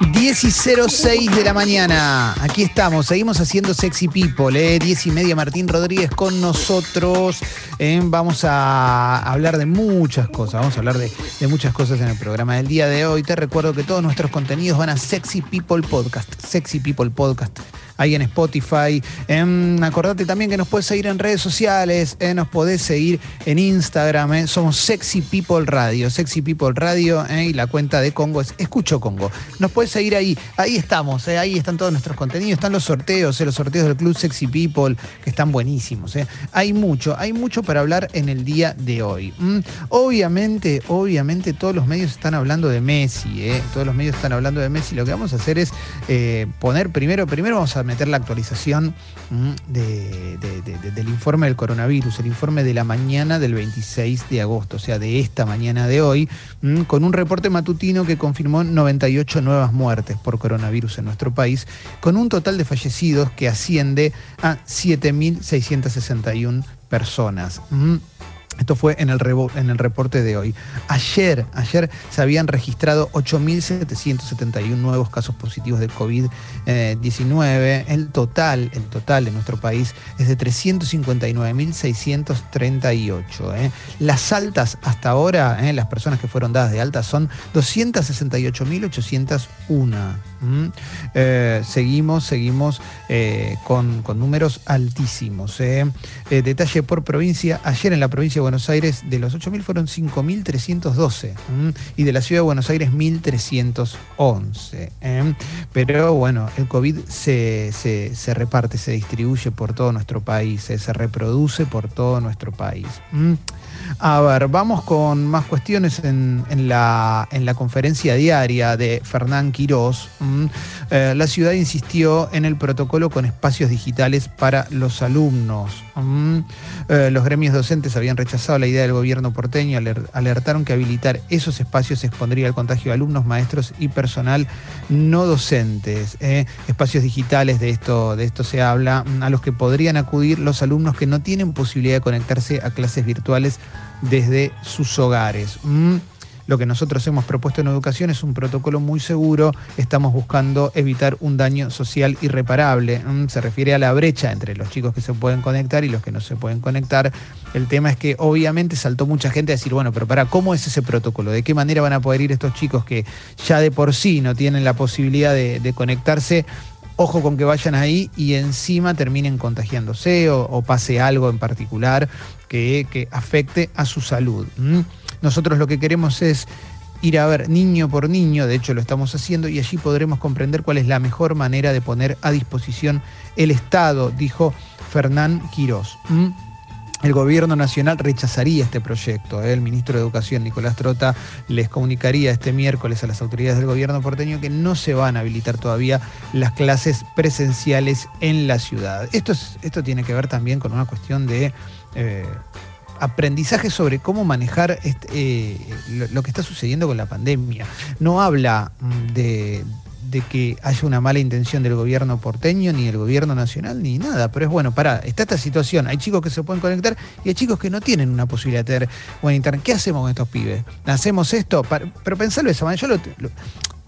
10 y 06 de la mañana. Aquí estamos, seguimos haciendo Sexy People, ¿eh? 10 y media, Martín Rodríguez con nosotros. ¿eh? Vamos a hablar de muchas cosas, vamos a hablar de, de muchas cosas en el programa del día de hoy. Te recuerdo que todos nuestros contenidos van a Sexy People Podcast, Sexy People Podcast ahí en Spotify. Em, acordate también que nos puedes seguir en redes sociales, eh, nos podés seguir en Instagram. eh, somos Sexy People Radio, Sexy People Radio eh, y la cuenta de Congo es Escucho Congo. Nos puedes seguir ahí, ahí estamos, eh, ahí están todos nuestros contenidos, están los sorteos, los sorteos del Club Sexy People, que están buenísimos. Hay mucho, hay mucho para hablar en el día de hoy. Mm, Obviamente, obviamente todos los medios están hablando de Messi, todos los medios están hablando de Messi. Lo que vamos a hacer es poner primero, primero vamos a meter la actualización mm, de- de- de- de- del informe del coronavirus, el informe de la mañana del 26 de agosto, o sea, de esta mañana de hoy, mm, con un reporte matutino que confirmó 98 nuevas muertes por coronavirus en nuestro país, con un total de fallecidos que asciende a 7.661 personas. Esto fue en el, en el reporte de hoy. Ayer, ayer se habían registrado 8.771 nuevos casos positivos de COVID-19. El total, el total en nuestro país es de 359.638. ¿eh? Las altas hasta ahora, ¿eh? las personas que fueron dadas de alta son 268.801. Eh, seguimos, seguimos eh, con, números altísimos. ¿eh? Detalle por provincia, ayer en la provincia de Buenos Aires de los 8.000 fueron 5.312 ¿m? y de la ciudad de Buenos Aires 1.311. ¿eh? Pero bueno, el COVID se, se- reparte, se distribuye por todo nuestro país, se reproduce por todo nuestro país. ¿m? A ver, vamos con más cuestiones en, en la, en la conferencia diaria de Fernán Quirós. ¿M? Eh, la ciudad insistió en el protocolo con espacios digitales para los alumnos. ¿m? Eh, los gremios docentes habían rechazado la idea del gobierno porteño, aler- alertaron que habilitar esos espacios expondría al contagio de alumnos, maestros y personal no docentes. ¿eh? Espacios digitales, de esto, de esto se habla, mm, a los que podrían acudir los alumnos que no tienen posibilidad de conectarse a clases virtuales desde sus hogares. Lo que nosotros hemos propuesto en educación es un protocolo muy seguro. Estamos buscando evitar un daño social irreparable. Mm, Se refiere a la brecha entre los chicos que se pueden conectar y los que no se pueden conectar. El tema es que obviamente saltó mucha gente a decir, bueno, pero para, ¿cómo es ese protocolo? ¿De qué manera van a poder ir estos chicos que ya de por sí no tienen la posibilidad de, conectarse? Ojo con que vayan ahí y encima terminen contagiándose o, pase algo en particular que, que afecte a su salud. ¿m? Nosotros lo que queremos es ir a ver niño por niño, de hecho lo estamos haciendo, y allí podremos comprender cuál es la mejor manera de poner a disposición el Estado, dijo Fernán Quirós. ¿m? El gobierno nacional rechazaría este proyecto. ¿eh? El ministro de Educación, Nicolás Trota, les comunicaría este miércoles a las autoridades del gobierno porteño que no se van a habilitar todavía las clases presenciales en la ciudad. Esto, es- esto tiene que ver también con una cuestión de eh, aprendizaje sobre cómo manejar este, eh, lo, que está sucediendo con la pandemia. No habla mm, de, que haya una mala intención del gobierno porteño, ni del gobierno nacional, ni nada. Pero es bueno, pará, está esta situación. Hay chicos que se pueden conectar y hay chicos que no tienen una posibilidad de tener buen internet. ¿Qué hacemos con estos pibes? ¿Hacemos esto? Pero pensarlo de esa manera. Yo lo-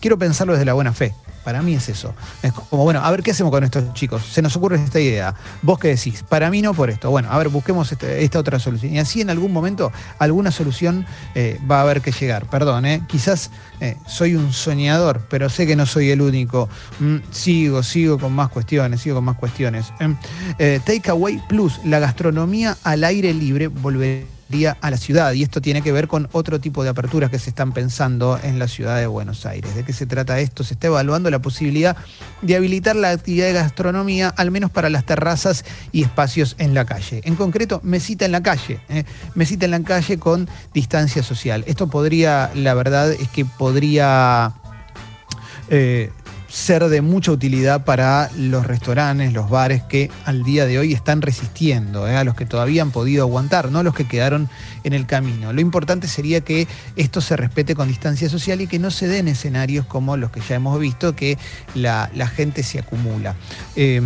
quiero pensarlo desde la buena fe. Para mí es eso. Es como, bueno, a ver qué hacemos con estos chicos. Se nos ocurre esta idea. ¿Vos qué decís? Para mí no por esto. Bueno, a ver, busquemos este- esta otra solución. Y así en algún momento alguna solución eh, va a haber que llegar. Perdón, ¿eh? quizás eh, soy un soñador, pero sé que no soy el único. Mm, sigo, sigo con más cuestiones, sigo con más cuestiones. Takeaway Plus, la gastronomía al aire libre a la ciudad y esto tiene que ver con otro tipo de aperturas que se están pensando en la ciudad de Buenos Aires. ¿De qué se trata esto? Se está evaluando la posibilidad de habilitar la actividad de gastronomía al menos para las terrazas y espacios en la calle. En concreto, mesita en la calle, ¿eh? mesita en la calle con distancia social. Esto podría, la verdad es que podría eh, ser de mucha utilidad para los restaurantes, los bares que al día de hoy están resistiendo, ¿eh? a los que todavía han podido aguantar, no los que quedaron en el camino. Lo importante sería que esto se respete con distancia social y que no se den escenarios como los que ya hemos visto, que la, gente se acumula. Eh,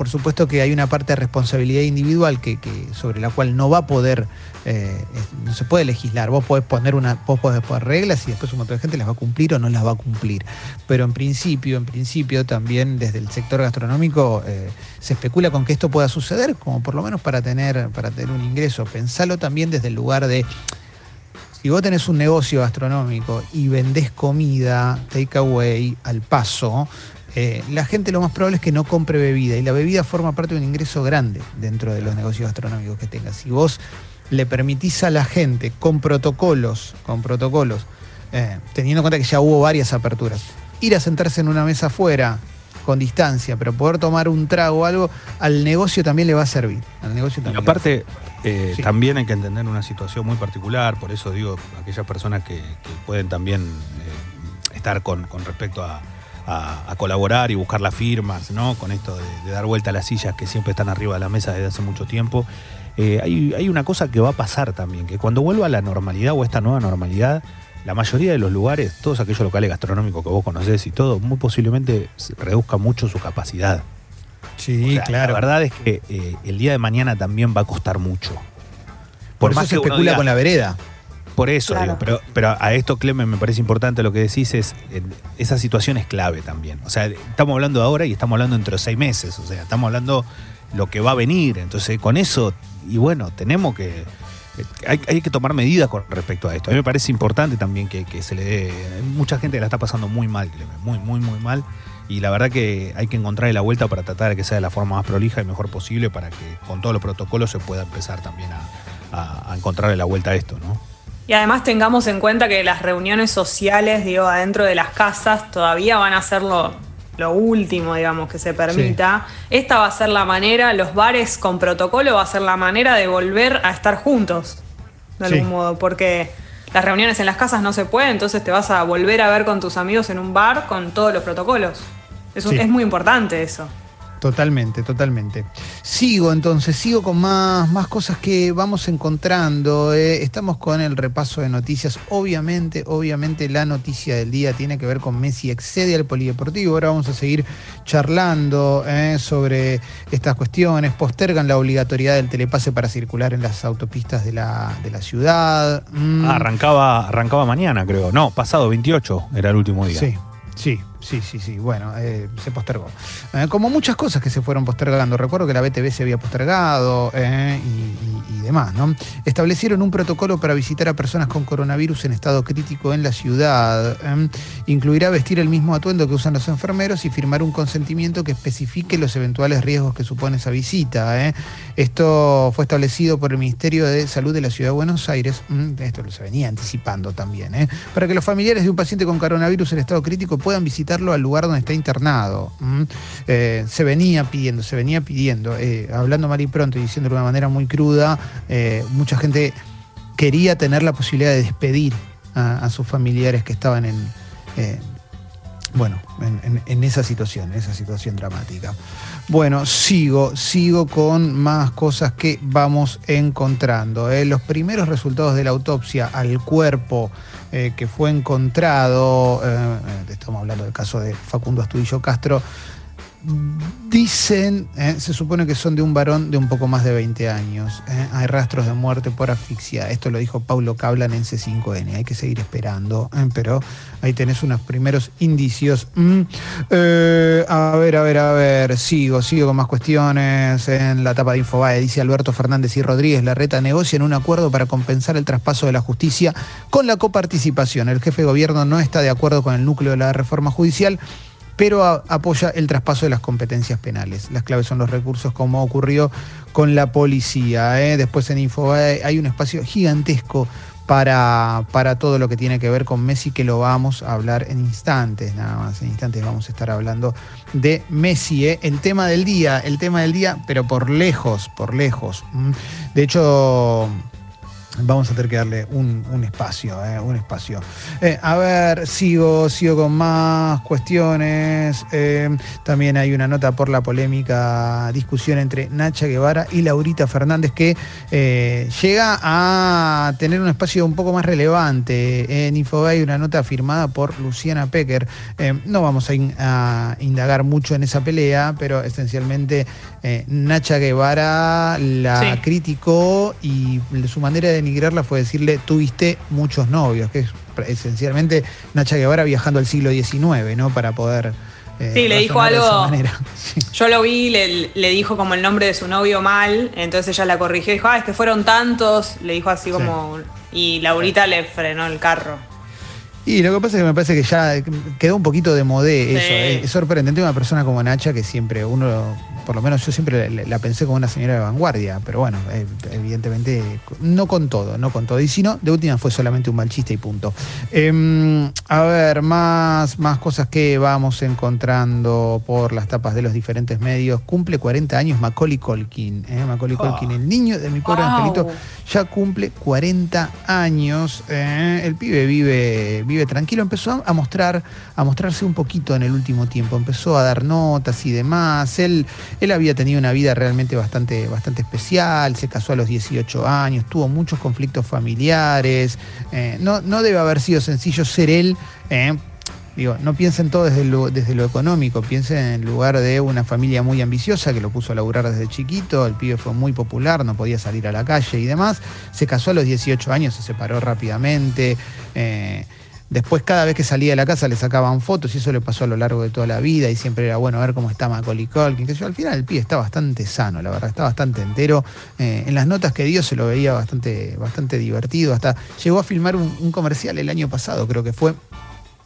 por supuesto que hay una parte de responsabilidad individual que, sobre la cual no va a poder, eh, no se puede legislar. Vos podés poner una, vos podés poner reglas y después un montón de gente las va a cumplir o no las va a cumplir. Pero en principio, en principio también desde el sector gastronómico eh, se especula con que esto pueda suceder, como por lo menos para tener, para tener un ingreso. Pensalo también desde el lugar de si vos tenés un negocio gastronómico y vendés comida, takeaway, al paso, eh, la gente lo más probable es que no compre bebida y la bebida forma parte de un ingreso grande dentro de los negocios gastronómicos que tengas. Si vos le permitís a la gente con protocolos, con protocolos, eh, teniendo en cuenta que ya hubo varias aperturas, ir a sentarse en una mesa afuera con distancia, pero poder tomar un trago o algo, al negocio también le va a servir. Al negocio también aparte, eh, también hay que entender una situación muy particular, por eso digo, aquellas personas que, pueden también estar con respecto a a, colaborar y buscar las firmas, ¿no? Con esto de, dar vuelta a las sillas que siempre están arriba de la mesa desde hace mucho tiempo. Eh, hay, una cosa que va a pasar también, que cuando vuelva a la normalidad o esta nueva normalidad, la mayoría de los lugares, todos aquellos locales gastronómicos que vos conocés y todo, muy posiblemente reduzca mucho su capacidad. Sí, claro. La verdad es que eh, el día de mañana también va a costar mucho. Por, más se especula con la vereda. Por eso digo, pero, pero a esto, Clemen, me parece importante lo que decís, es esa situación es clave también. O sea, estamos hablando ahora y estamos hablando entre seis meses, o sea, estamos hablando lo que va a venir. Entonces, con eso, y bueno, tenemos que. Hay, que tomar medidas con respecto a esto. A mí me parece importante también que, se le dé. Mucha gente la está pasando muy mal, Clemen, muy, muy, muy mal. Y la verdad que hay que encontrarle la vuelta para tratar de que sea de la forma más prolija y mejor posible para que con todos los protocolos se pueda empezar también a, a encontrarle la vuelta a esto, ¿no? Y además tengamos en cuenta que las reuniones sociales, digo, adentro de las casas todavía van a ser lo, último, digamos, que se permita. Esta va a ser la manera, los bares con protocolo va a ser la manera de volver a estar juntos, de algún modo, porque las reuniones en las casas no se pueden, entonces te vas a volver a ver con tus amigos en un bar con todos los protocolos. es muy importante eso. Totalmente, totalmente. Sigo entonces, sigo con más, más cosas que vamos encontrando. Eh. Estamos con el repaso de noticias. Obviamente, obviamente la noticia del día tiene que ver con Messi excede al polideportivo. Ahora vamos a seguir charlando eh, sobre estas cuestiones. Postergan la obligatoriedad del telepase para circular en las autopistas de la, de la ciudad. Mm. Ah, arrancaba, arrancaba mañana, creo. No, pasado 28 era el último día. Sí, sí. Sí, sí, sí. Bueno, eh, se postergó. Eh, como muchas cosas que se fueron postergando. Recuerdo que la BTV se había postergado eh, y, demás, ¿no? Establecieron un protocolo para visitar a personas con coronavirus en estado crítico en la ciudad. incluirá vestir el mismo atuendo que usan los enfermeros y firmar un consentimiento que especifique los eventuales riesgos que supone esa visita. Esto fue establecido por el Ministerio de Salud de la Ciudad de Buenos Aires. esto lo se venía anticipando también. Para que los familiares de un paciente con coronavirus en estado crítico puedan visitar al lugar donde está internado. Eh, se venía pidiendo, se venía pidiendo, eh, hablando mal y pronto y diciéndolo de una manera muy cruda, eh, mucha gente quería tener la posibilidad de despedir a, sus familiares que estaban en, bueno, en, esa situación, en esa situación dramática. Bueno, sigo, sigo con más cosas que vamos encontrando. Los primeros resultados de la autopsia al cuerpo eh, que fue encontrado, eh, eh, estamos hablando del caso de Facundo Astudillo Castro, Dicen, eh, se supone que son de un varón de un poco más de 20 años. Eh. Hay rastros de muerte por asfixia. Esto lo dijo Paulo Cablan en C5N. Hay que seguir esperando, eh, pero ahí tenés unos primeros indicios. Mm, a ver, a ver, a ver. Sigo, sigo con más cuestiones. En la etapa de Infobae dice Alberto Fernández y Rodríguez Larreta negocian un acuerdo para compensar el traspaso de la justicia con la coparticipación. El jefe de gobierno no está de acuerdo con el núcleo de la reforma judicial pero apoya el traspaso de las competencias penales. Las claves son los recursos, como ocurrió con la policía. ¿eh? Después en Infobae hay un espacio gigantesco para, para, todo lo que tiene que ver con Messi, que lo vamos a hablar en instantes, nada más. En instantes vamos a estar hablando de Messi. ¿eh? El tema del día, el tema del día, pero por lejos, por lejos. De hecho, Vamos a tener que darle un, espacio, eh, un espacio. Eh, a ver, sigo, sigo con más cuestiones. Eh, también hay una nota por la polémica discusión entre Nacha Guevara y Laurita Fernández que llega a tener un espacio un poco más relevante. En Infobay una nota firmada por Luciana Pecker. no vamos a, indagar mucho en esa pelea, pero esencialmente Nacha Guevara la criticó y su manera de denigrarla fue decirle, tuviste muchos novios, que es esencialmente Nacha Guevara viajando al siglo XIX, ¿no? Para poder... Eh, sí, le dijo algo. Yo lo vi, le, le, dijo como el nombre de su novio mal, entonces ella la corrigió y dijo, ah, es que fueron tantos, le dijo así como. Y Laurita le frenó el carro. Y lo que pasa es que me parece que ya quedó un poquito de modé eso. ¿eh? Es sorprendente una persona como Nacha que siempre uno por lo menos yo siempre la, pensé como una señora de vanguardia, pero bueno, eh, evidentemente no con todo, no con todo. Y si no, de última fue solamente un mal chiste y punto. Em, a ver, más, más cosas que vamos encontrando por las tapas de los diferentes medios. Cumple 40 años Macaulay Colkin, ¿eh? Macaulay oh. Colkin, el niño de mi pobre angelito, ya cumple 40 años. ¿eh? el pibe vive, vive tranquilo, empezó a mostrar, a mostrarse un poquito en el último tiempo, empezó a dar notas y demás. Él él había tenido una vida realmente bastante, bastante especial, se casó a los 18 años, tuvo muchos conflictos familiares, eh, no, no, debe haber sido sencillo ser él. Eh, digo, no piensen todo desde lo, desde lo económico, piensen en lugar de una familia muy ambiciosa que lo puso a laburar desde chiquito, el pibe fue muy popular, no podía salir a la calle y demás, se casó a los 18 años, se separó rápidamente. Eh, Después cada vez que salía de la casa le sacaban fotos y eso le pasó a lo largo de toda la vida y siempre era bueno ver cómo está Macaulay Culkin. Que yo, al final el pie está bastante sano, la verdad, está bastante entero. Eh, en las notas que dio se lo veía bastante, bastante divertido. Hasta llegó a filmar un, comercial el año pasado, creo que fue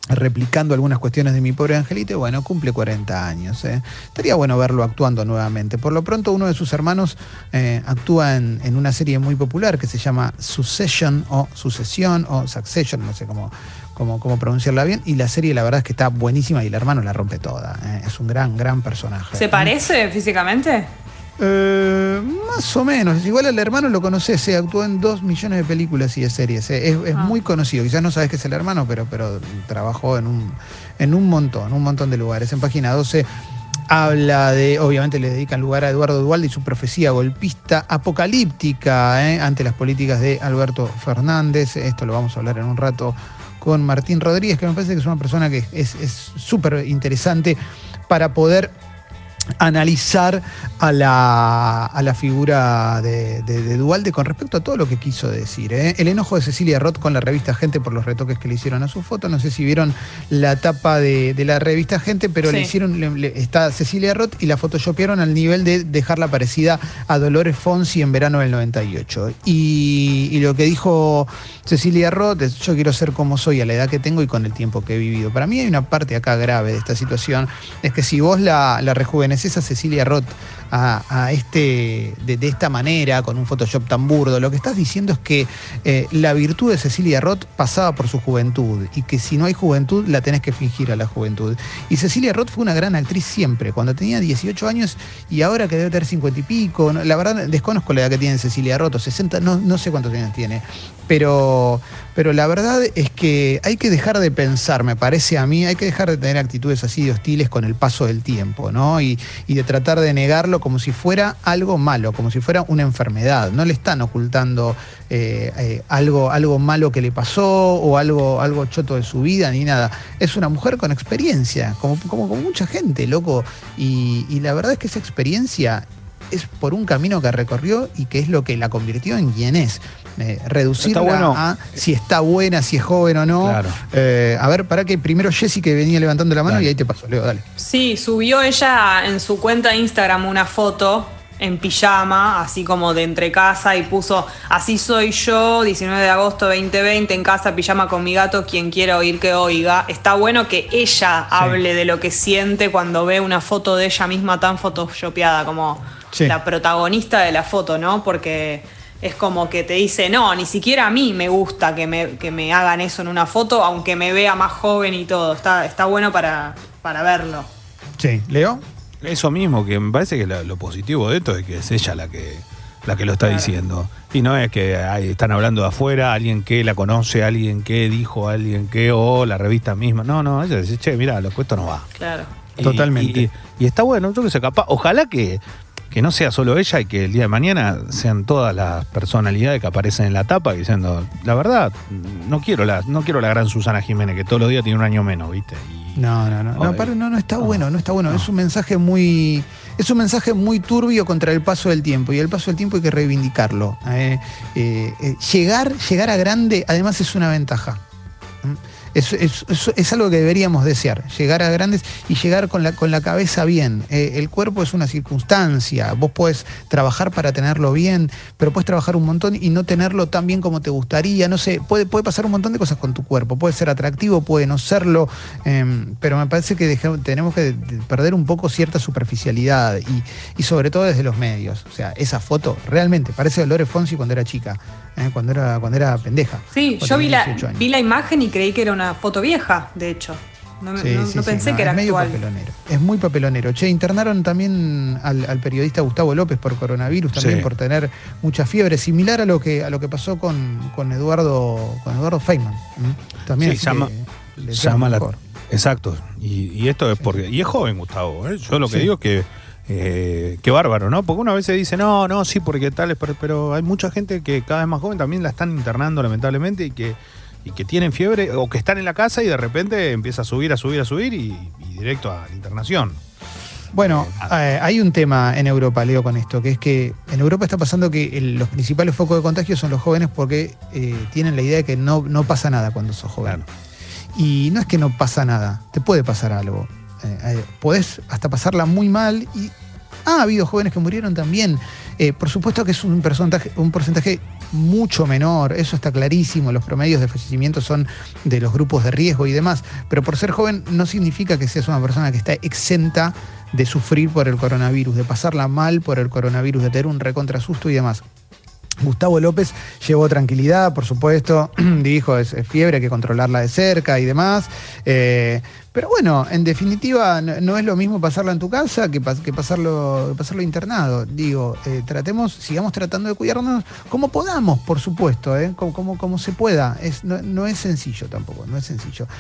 replicando algunas cuestiones de mi pobre angelito bueno, cumple 40 años. Eh. Estaría bueno verlo actuando nuevamente. Por lo pronto uno de sus hermanos eh, actúa en, en, una serie muy popular que se llama Succession o Sucesión o Succession, no sé cómo, como, pronunciarla bien. Y la serie, la verdad es que está buenísima y el hermano la rompe toda. ¿eh? Es un gran, gran personaje. ¿Se parece físicamente? Eh, más o menos. Igual el hermano lo conoces, se actuó en dos millones de películas y de series. Eh. Es, ah. muy conocido. Quizás no sabes que es el hermano, pero, pero trabajó en un, en un montón, un montón de lugares. En página 12 habla de, obviamente le dedican lugar a Eduardo Dualde y su profecía golpista apocalíptica ante las políticas de Alberto Fernández. Esto lo vamos a hablar en un rato con Martín Rodríguez, que me parece que es una persona que es súper interesante para poder analizar a la, a la figura de, Dualde con respecto a todo lo que quiso decir. ¿eh? El enojo de Cecilia Roth con la revista Gente por los retoques que le hicieron a su foto. No sé si vieron la tapa de, la revista Gente, pero le hicieron, está Cecilia Roth y la photoshopearon al nivel de dejarla parecida a Dolores Fonsi en verano del 98. Y, y lo que dijo Cecilia Roth es, yo quiero ser como soy a la edad que tengo y con el tiempo que he vivido. Para mí hay una parte acá grave de esta situación, es que si vos la, la rejuveneces a Cecilia Roth a, este, de, esta manera, con un Photoshop tan burdo, lo que estás diciendo es que eh, la virtud de Cecilia Roth pasaba por su juventud y que si no hay juventud la tenés que fingir a la juventud. Y Cecilia Roth fue una gran actriz siempre, cuando tenía 18 años y ahora que debe tener 50 y pico, la verdad desconozco la edad que tiene Cecilia Roth, o 60, no, no sé cuántos años tiene, pero, pero la verdad es que hay que dejar de pensar, me parece a mí, hay que dejar de tener actitudes así de hostiles con el paso del tiempo, ¿no? Y, de tratar de negarlo como si fuera algo malo, como si fuera una enfermedad. No le están ocultando eh, eh, algo, algo malo que le pasó o algo, algo choto de su vida ni nada. Es una mujer con experiencia, como, como, mucha gente, loco. Y la verdad es que esa experiencia es por un camino que recorrió y que es lo que la convirtió en quien es. Eh, reducirla a si está buena, si es joven o no. Eh, a ver, para que primero Jessy que venía levantando la mano y ahí te paso, Leo, dale. Sí, subió ella en su cuenta de Instagram una foto en pijama, así como de entre casa, y puso Así soy yo, 19 de agosto 2020, en casa, pijama con mi gato, quien quiera oír que oiga. Está bueno que ella hable de lo que siente cuando ve una foto de ella misma tan photoshopeada, como la protagonista de la foto, ¿no? Porque es como que te dice, no, ni siquiera a mí me gusta que me, que me hagan eso en una foto, aunque me vea más joven y todo. Está, está bueno para, para verlo. Sí, Leo. Eso mismo, que me parece que lo positivo de esto es que es ella la que la que lo está diciendo. Y no es que están hablando de afuera, alguien que la conoce, alguien que dijo, alguien que, o la revista misma. No, no, ella dice, che, mira, lo esto no va. Claro. Totalmente. Y, está bueno, yo que sé, capaz, ojalá que, que no sea solo ella y que el día de mañana sean todas las personalidades que aparecen en la tapa diciendo, la verdad, no quiero la, no quiero la gran Susana Jiménez, que todos los días tiene un año menos, ¿viste? no, no, no, no, no, no, está bueno, no está bueno. Es un mensaje muy es un mensaje muy turbio contra el paso del tiempo y el paso del tiempo hay que reivindicarlo. Eh, eh, eh, llegar, llegar a grande además es una ventaja. Es, algo que deberíamos desear, llegar a grandes y llegar con la, con la cabeza bien. Eh, el cuerpo es una circunstancia, vos puedes trabajar para tenerlo bien, pero puedes trabajar un montón y no tenerlo tan bien como te gustaría, no sé, puede, puede pasar un montón de cosas con tu cuerpo, puede ser atractivo, puede no serlo, em, pero me parece que tenemos que perder un poco cierta superficialidad y, sobre todo desde los medios. O sea, esa foto realmente parece Dolores Fonsi cuando era chica, eh, cuando, era, cuando era pendeja. Sí, yo vi la, vi la imagen y creí que era una foto vieja, de hecho. No, pensé que era medio papelonero. Es muy papelonero. Che, internaron también al, periodista Gustavo López por coronavirus, también por tener mucha fiebre, similar a lo que a lo que pasó con, Eduardo con Eduardo Feynman. También se llama, llama la, Exacto. Y, esto es porque. Y es joven, Gustavo. ¿eh? Yo lo que digo es que. Eh, qué bárbaro, ¿no? Porque una vez se dice, no, no, sí, porque tal, pero, pero hay mucha gente que cada vez más joven también la están internando, lamentablemente, y que y que tienen fiebre o que están en la casa y de repente empieza a subir, a subir, a subir y, directo a la internación. Bueno, eh, hay un tema en Europa, Leo, con esto, que es que en Europa está pasando que los principales focos de contagio son los jóvenes porque eh, tienen la idea de que no, no pasa nada cuando sos joven. Y no es que no pasa nada, te puede pasar algo. Eh, podés hasta pasarla muy mal y ha habido jóvenes que murieron también. por supuesto que es un porcentaje, un porcentaje mucho menor, eso está clarísimo, los promedios de fallecimiento son de los grupos de riesgo y demás, pero por ser joven no significa que seas una persona que está exenta de sufrir por el coronavirus, de pasarla mal por el coronavirus, de tener un recontrasusto y demás. Gustavo López llevó tranquilidad, por supuesto, dijo es, fiebre, hay que controlarla de cerca y demás. Eh, pero bueno, en definitiva, no, es lo mismo pasarla en tu casa que, pasarlo, pasarlo internado. Digo, eh, tratemos, sigamos tratando de cuidarnos como podamos, por supuesto, ¿eh? como, como, se pueda. Es, no, es sencillo tampoco, no es sencillo.